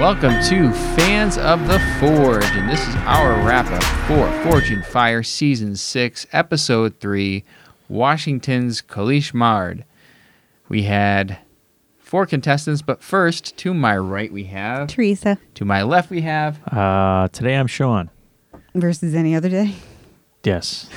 Welcome to Fans of the Forge, and this is our wrap up for Forged in Fire Season 6, Episode 3 Washington's Colichemarde. We had four contestants, but first, to my right, we have. Teresa To my left, we have. Uh, today I'm Sean. versus any other day. Yes.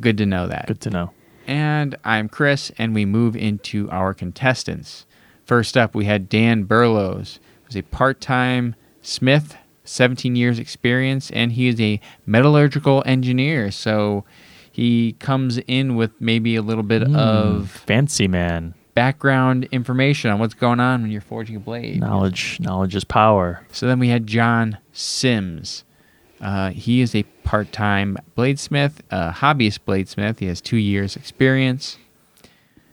Good to know that. Good to know. And I'm Chris, and we move into our contestants. First up, we had Dan Burlows, who's a part time smith, 17 years experience, and he is a metallurgical engineer. So he comes in with maybe a little bit of Fancy man. background information on what's going on when you're forging a blade. Knowledge. Knowledge is power. So then we had John Sims. Uh, he is a part-time bladesmith, a hobbyist bladesmith. He has two years experience.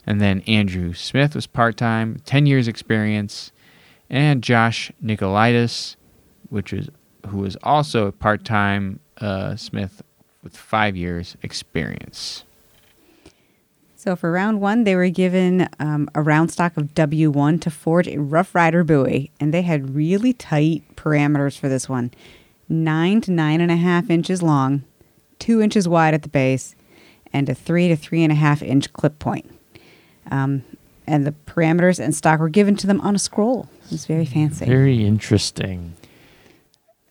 And then Andrew Smith was part-time, 10 years experience. And Josh Nicolaitis, which is who is also a part-time uh, smith with five years experience. So for round one, they were given um, a round stock of W1 to forge a Rough Rider Bowie, and they had really tight parameters for this one nine to nine and a half inches long, two inches wide at the base, and a three to three and a half inch clip point. Um, and the parameters and stock were given to them on a scroll. It was very fancy. Very interesting.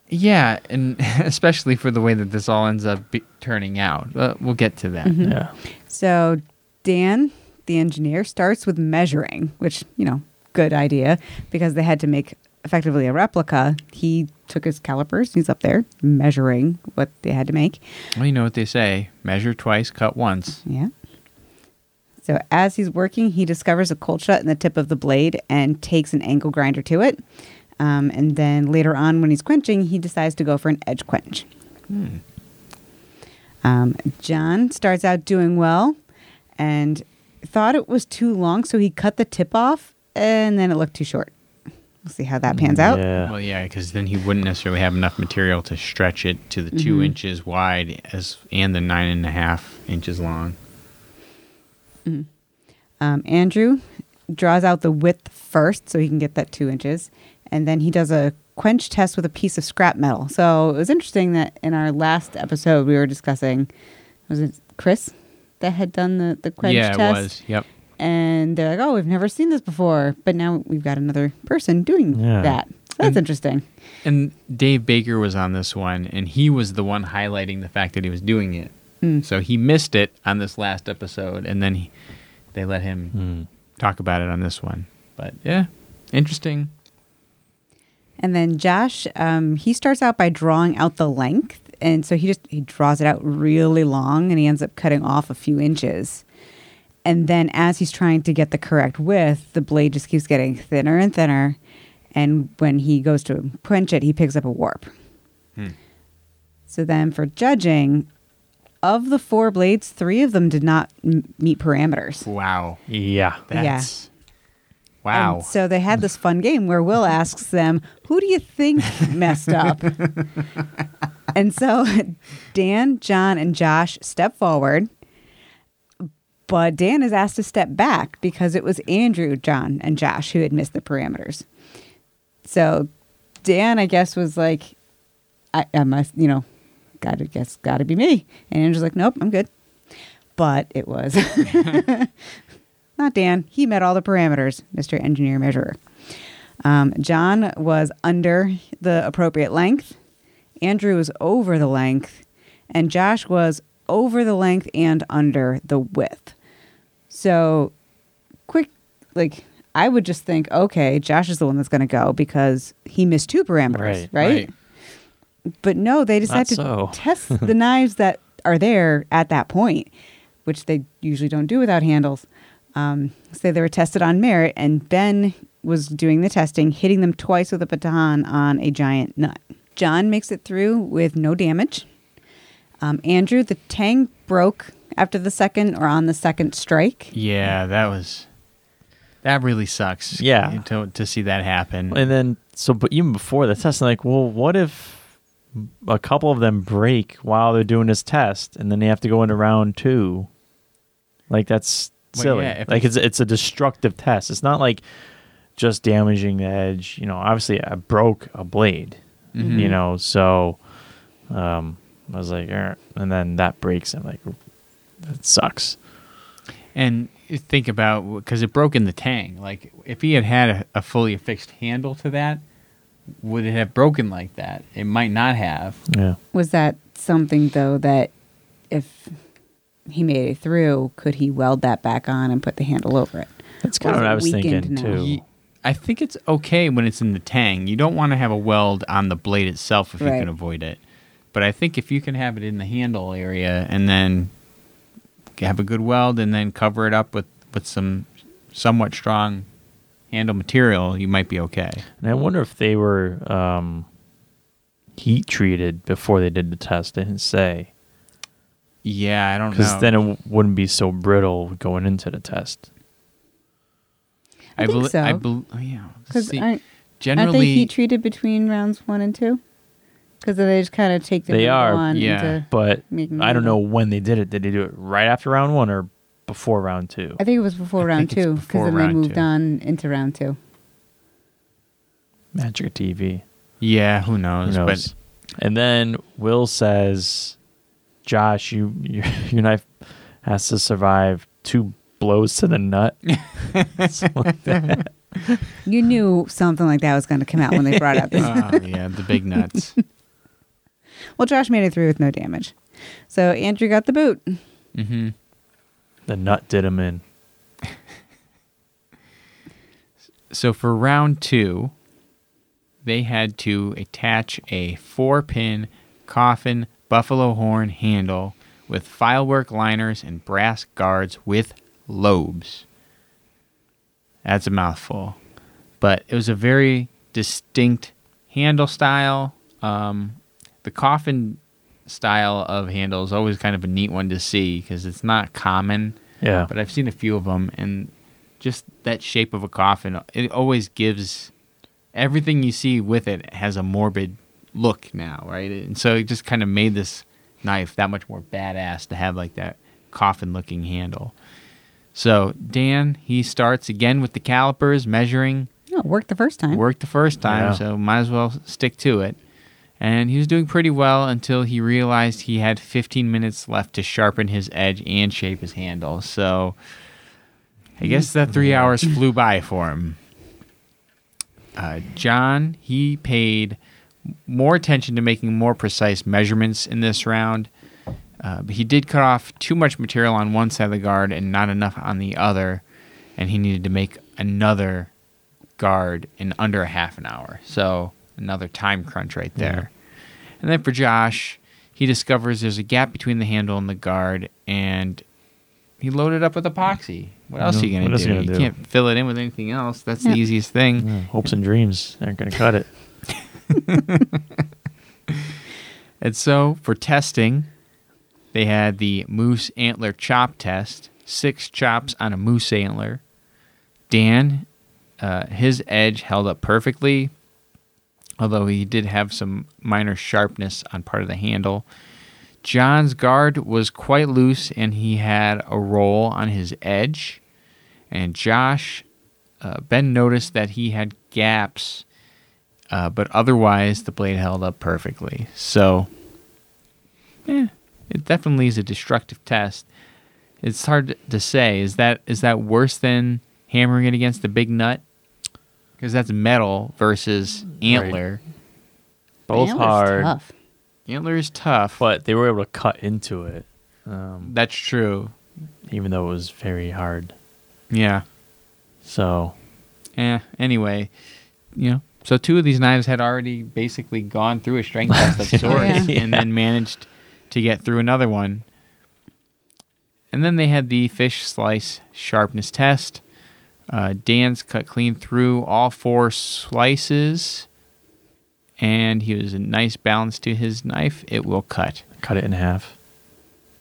Yeah, and especially for the way that this all ends up be- turning out. Uh, we'll get to that. Yeah. So Dan, the engineer, starts with measuring, which, you know, good idea because they had to make effectively a replica. He took his calipers, he's up there measuring what they had to make. Well, you know what they say measure twice, cut once. Yeah. So as he's working, he discovers a cold shut in the tip of the blade and takes an angle grinder to it. Um, and then later on, when he's quenching, he decides to go for an edge quench. Um, John starts out doing well and thought it was too long, so he cut the tip off, and then it looked too short. We'll see how that pans out. Yeah. Well, yeah, because then he wouldn't necessarily have enough material to stretch it to the 2 inches wide as and the nine and a half inches long. Um, Andrew draws out the width first so he can get that two inches. And then he does a quench test with a piece of scrap metal. So it was interesting that in our last episode we were discussing, was it Chris that had done the, the quench yeah, test? Yeah, it was. Yep. And they're like, oh, we've never seen this before. But now we've got another person doing Yeah. that. So that's And- interesting. And Dave Baker was on this one, and he was the one highlighting the fact that he was doing it. Mm. So he missed it on this last episode, and then he, they let him Hmm. talk about it on this one. But yeah, interesting. And then Josh, um, he starts out by drawing out the length, and so he just he draws it out really long, and he ends up cutting off a few inches. And then as he's trying to get the correct width, the blade just keeps getting thinner and thinner. And when he goes to quench it, he picks up a warp. Hmm. So then for judging, of the four blades, three of them did not m- meet parameters. Wow. Yeah. That's. Wow. And so they had this fun game where Will asks them, "Who do you think messed up?" and so Dan, John, and Josh step forward, but Dan is asked to step back because it was Andrew, John, and Josh who had missed the parameters. So Dan, I guess, was like, "I, I must, you know, gotta guess, gotta be me." And Andrew's like, "Nope, I'm good." But it was. not Dan. He met all the parameters, Mr. Engineer Measurer. Um, John was under the appropriate length. Andrew was over the length. And Josh was over the length and under the width. So, quick, like, I would just think, okay, Josh is the one that's going to go because he missed two parameters, Right, right? right. But no, they decided to so. test the knives that are there at that point, which they usually don't do without handles. Um, so they were tested on merit, and Ben was doing the testing, hitting them twice with a baton on a giant nut. John makes it through with no damage. Um, Andrew, the tang broke after the second or on the second strike. Yeah, that was. That really sucks. Yeah. To, to see that happen. And then, so, but even before the test, I'm like, well, what if a couple of them break while they're doing this test and then they have to go into round two? Like, that's Well, silly. yeah, like, it's, it's a destructive test. It's not like just damaging the edge. You know, obviously I broke a blade. Mhm. You know, so um, I was like, "Er," and then that breaks. I'm like, that sucks. And think about because it broke in the tang. Like if he had had a, a fully affixed handle to that, would it have broken like that? It might not have. Yeah. Was that something though that if he made it through, could he weld that back on and put the handle over it? That's kind of is what I was thinking weakened now? too. Ye- I think it's okay when it's in the tang. You don't want to have a weld on the blade itself if you can avoid it. But I think if you can have it in the handle area and then have a good weld and then cover it up with, with some somewhat strong handle material, you might be okay. And I wonder if they were um, heat treated before they did the test. They didn't say Yeah, I don't know. because then it w- wouldn't be so brittle going into the test. I think bel- so. I bel- oh, yeah. Because See, aren't, aren't they heat treated between rounds one and two? Because they just kind of take the They are, on yeah. into But I don't know when they did it. Did they do it right after round one or before round two? I think it was before I round think it's two before because then they round moved two. on into round two. Magic TV. yeah, who Who knows? knows? And then Will says, "Josh, you, you your knife has to survive two blows to the nut." Something like that. You knew something like that was going to come out when they brought up this. oh, yeah, the big nuts. well, Josh made it through with no damage. So Andrew got the boot. hmm The nut did him in. So for round two, they had to attach a four pin coffin buffalo horn handle with filework liners and brass guards with lobes. That's a mouthful. But it was a very distinct handle style. Um, the coffin style of handle is always kind of a neat one to see because it's not common Yeah. but I've seen a few of them, and just that shape of a coffin, it always gives everything you see with it has a morbid look now, right? And so it just kind of made this knife that much more badass to have like that coffin looking handle. So Dan, he starts again with the calipers, measuring, Oh, worked the first time. worked the first time, Yeah. so might as well stick to it. And he was doing pretty well until he realized he had 15 minutes left to sharpen his edge and shape his handle. So I guess that three hours flew by for him. Uh, John, he paid more attention to making more precise measurements in this round. Uh, but he did cut off too much material on one side of the guard and not enough on the other. And he needed to make another guard in under a half an hour. So another time crunch right there. And then for Josh, he discovers there's a gap between the handle and the guard, and he loaded up with epoxy. What else are you gonna do? you gonna You do? can't fill it in with anything else. That's Yeah. the easiest thing. Yeah, Hopes and dreams aren't going to cut it. And so for testing, they had the moose antler chop test, six chops on a moose antler. Dan, uh, his edge held up perfectly, although he did have some minor sharpness on part of the handle. John's guard was quite loose and he had a roll on his edge. And Josh, uh, Ben noticed that he had gaps uh, but otherwise the blade held up perfectly. So, yeah, it definitely is a destructive test. It's hard to say. Is that is that worse than hammering it against the big nut? Because that's metal versus antler. Both Antler's hard, Tough. Antler is tough, but they were able to cut into it, um, that's true. even though it was very hard. Yeah. So Eh. Anyway, you know. So two of these knives had already basically gone through a strength test of sorts, Yeah. and then managed to get through another one. And then they had the fish slice sharpness test. Uh, Dan's cut clean through all four slices, and he was a nice balance to his knife. It will cut. cut it in half.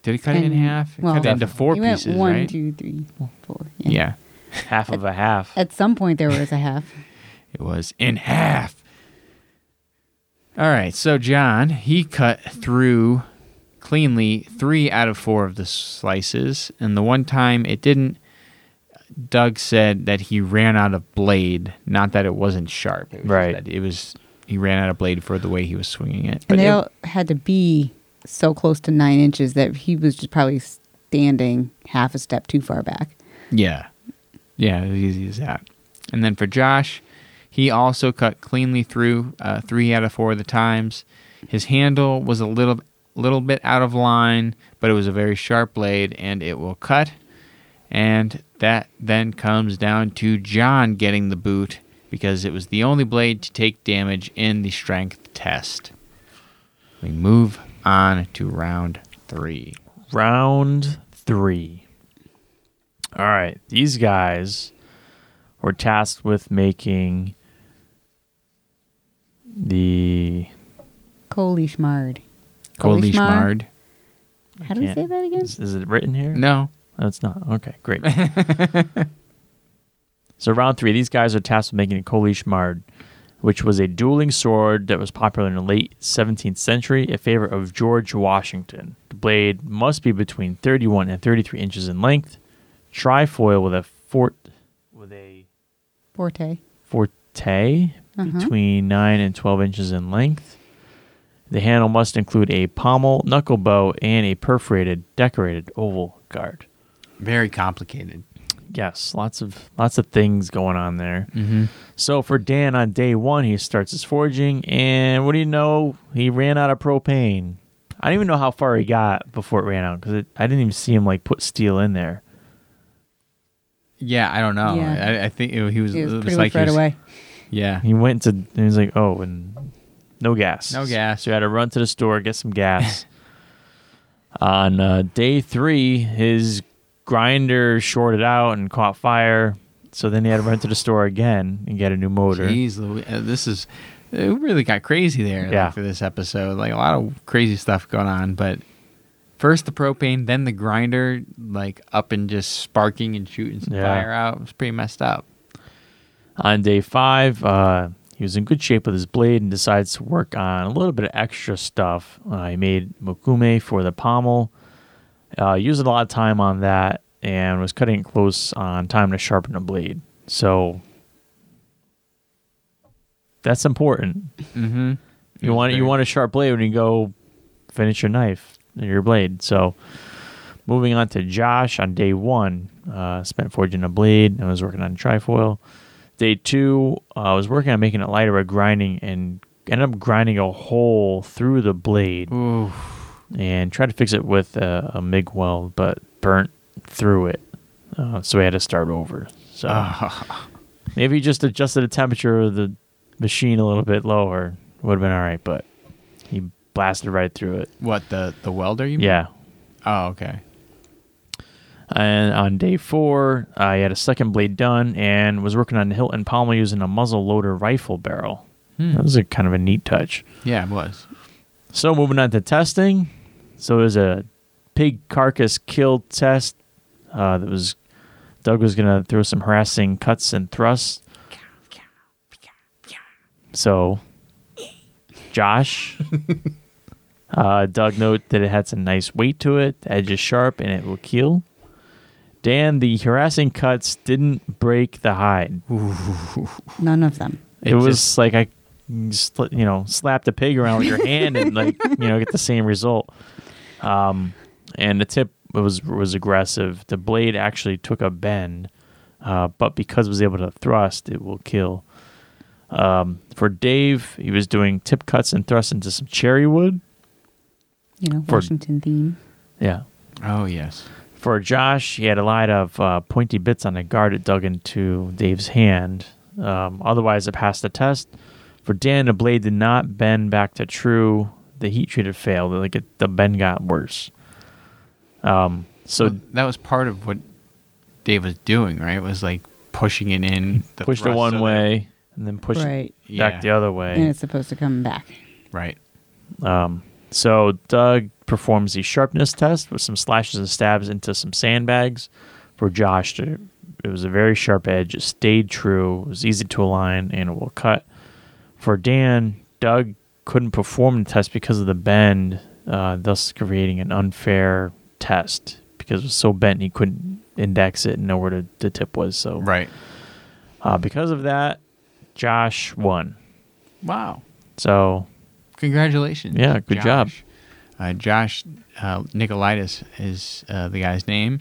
Did he cut it in half? It well, cut it into four He went pieces, one, right? two, three, four. yeah. Half of a half. At some point, there was a half. It was in half. All right, so John, he cut through cleanly three out of four of the slices, and the one time it didn't, Doug said that he ran out of blade, not that it wasn't sharp. It was Right. that it was he ran out of blade for the way he was swinging it. And But they it- all had to be so close to nine inches that he was just probably standing half a step too far back. Yeah. Yeah, as easy as that. And then for Josh, he also cut cleanly through uh, three out of four of the times. His handle was a little little bit out of line, but it was a very sharp blade and it will cut. And that then comes down to John getting the boot because it was the only blade to take damage in the strength test. We move on to round three. Round three. All right, these guys were tasked with making the Colichemarde. Colichemarde. How do we say that again? Is, is it written here? No. No, it's not. Okay, great. so round three, these guys are tasked with making a Colichemarde, which was a dueling sword that was popular in the late 17th century in favor of George Washington. The blade must be between 31 and 33 inches in length, trifoil with a fort with a Forte. forte Uh-huh. between 9 and 12 inches in length. The handle must include a pommel, knuckle bow, and a perforated, decorated oval guard. Very complicated. Yes, lots of lots of things going on there. Mm-hmm. So for Dan on day one, he starts his forging, and what do you know? He ran out of propane. I don't even know how far he got before it ran out because I didn't even see him like put steel in there. Yeah, I don't know. Yeah. I, I think it, he was, It was it was pretty like much right was- away. Yeah. He went to and he was like, "Oh, and no gas, No gas. So he had to run to the store get some gas. on uh, day three, his grinder shorted out and caught fire. So then he had to run to the store again and get a new motor. Jeez, Louis, uh, this is it really got crazy there like, for this episode. Like a lot of crazy stuff going on, but first the propane, then the grinder, like up and just sparking and shooting some Yeah. fire out. It was pretty messed up. On day five, uh, he was in good shape with his blade and decides to work on a little bit of extra stuff. Uh, he made mokume for the pommel, uh, used a lot of time on that, and was cutting it close on time to sharpen the blade. So that's important. Mm-hmm. You want you want a sharp blade when you go finish your knife or your blade. So moving on to Josh on day one, uh, spent forging a blade and was working on trifoil. Day two, uh, I was working on making it lighter by grinding and ended up grinding a hole through the blade Ooh. And tried to fix it with a, a MIG weld, but burnt through it. Uh, so we had to start over. So Ah. maybe just adjusted the temperature of the machine a little bit lower would have been all right, but he blasted right through it. what the the welder? You mean? Yeah. Oh, okay. And on day four, I had a second blade done and was working on the hilt and pommel using a muzzle loader rifle barrel. Hmm. That was a kind of a neat touch. Yeah, it was. So moving on to testing. So it was a pig carcass kill test uh, that was Doug was gonna throw some harassing cuts and thrusts. So Josh, uh, Doug note that it had some nice weight to it. The edge is sharp and it will kill. Dan, the harassing cuts didn't break the hide. None of them. It, It was just- like I, you know, slapped a pig around with your hand and like you know get the same result. Um, and the tip was was aggressive. The blade actually took a bend, uh, but because it was able to thrust, it will kill. Um, for Dave, he was doing tip cuts and thrusts into some cherry wood. You know, For- Washington theme. Yeah. Oh yes. For Josh, he had a lot of uh, pointy bits on the guard that dug into Dave's hand. Um, otherwise, it passed the test. For Dan, the blade did not bend back to true. The heat treated failed. Like it, the bend got worse. Um, so So that was part of what Dave was doing, right? It was like pushing it in. The pushed it one of way and then pushed Right. it back Yeah. the other way, And it's supposed to come back. Right. Um, so Doug performs the sharpness test with some slashes and stabs into some sandbags. For Josh, to, it was a very sharp edge. It stayed true. It was easy to align, and it will cut. For Dan, Doug couldn't perform the test because of the bend, uh, thus creating an unfair test because it was so bent he couldn't index it and know where the, the tip was. So Right. uh, because of that, Josh won. Wow. So Congratulations. Yeah, good job. Josh. Uh, Josh uh, Nicolaitis is uh, the guy's name.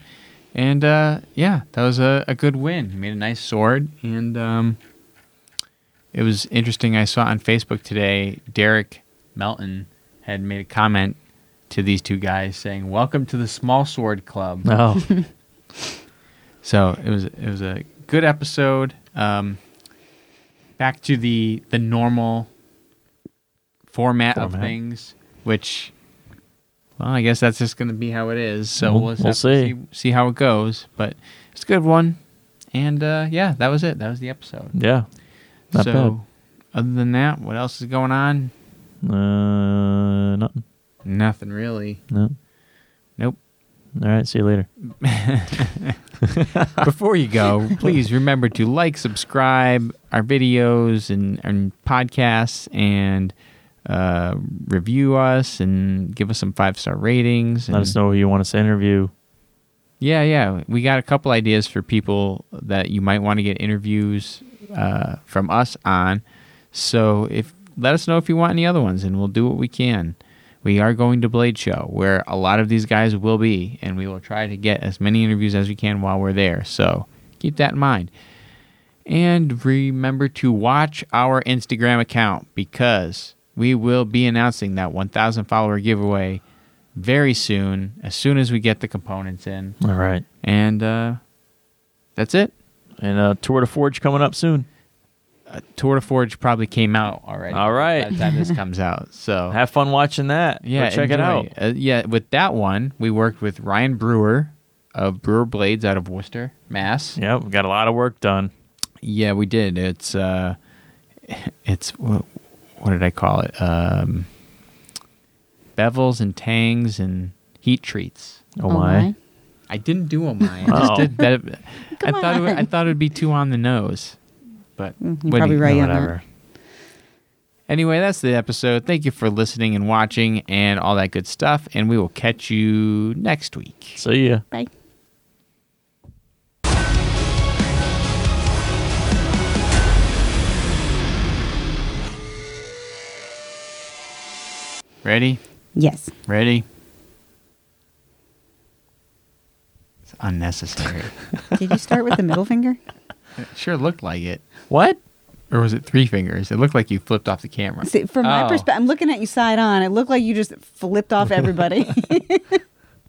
And uh, yeah, that was a, a good win. He made a nice sword. And um, it was interesting. I saw on Facebook today, Derek Melton had made a comment to these two guys saying, Welcome to the Small Sword Club. oh, So it was it was a good episode. Um, back to the the normal format, of things, which well, I guess that's just going to be how it is. So We'll- we'll, we'll see. see see how it goes. But it's a good one, and uh, yeah, that was it. That was the episode. yeah, not so other than that, what else is going on? Uh, nothing. Nothing really. No. Nope. All right. See you later. Before you go, please remember to like, subscribe our videos and, and podcasts, and uh, review us and give us some five star ratings. Let us know who you want us to interview. Yeah, yeah, we got a couple ideas for people that you might want to get interviews uh, from us on. So if let us know if you want any other ones, and we'll do what we can. We are going to Blade Show, where a lot of these guys will be, and we will try to get as many interviews as we can while we're there. So keep that in mind. And remember to watch our Instagram account because we will be announcing that 1,000 follower giveaway very soon, as soon as we get the components in. All right. And uh, that's it. And uh, Tour de Forge coming up soon. Uh, Tour de Forge probably came out already. All right. By the time this comes out. So Have fun watching that. Go yeah, check it out. Uh, yeah, with that one, we worked with Ryan Brewer of Brewer Blades out of Worcester, Mass. Yeah, we got a lot of work done. Yeah, we did. It's uh, it's what, what did I call it? Um, bevels and tangs and heat treats. Oh, my. I didn't do them. I oh. just Oh. did that. I Come thought it, wa- I thought it'd be too on the nose, but mm, You're probably right No, on that. whatever. Anyway, that's the episode. Thank you for listening and watching and all that good stuff. And we will catch you next week. See ya. Bye. Ready? Yes. Ready? It's unnecessary. Did you start with the middle finger? it sure looked like it. What? Or was it three fingers? It looked like you flipped off the camera. See, from my Oh. perspective, I'm looking at you side on. It looked like you just flipped off everybody.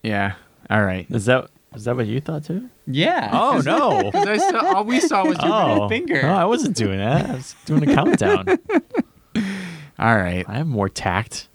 Yeah. All right. Is that is that what you thought too? Yeah. Oh no. Because I saw all we saw was your oh, middle finger. no, I wasn't doing that. I was doing a countdown. All right. I have more tact.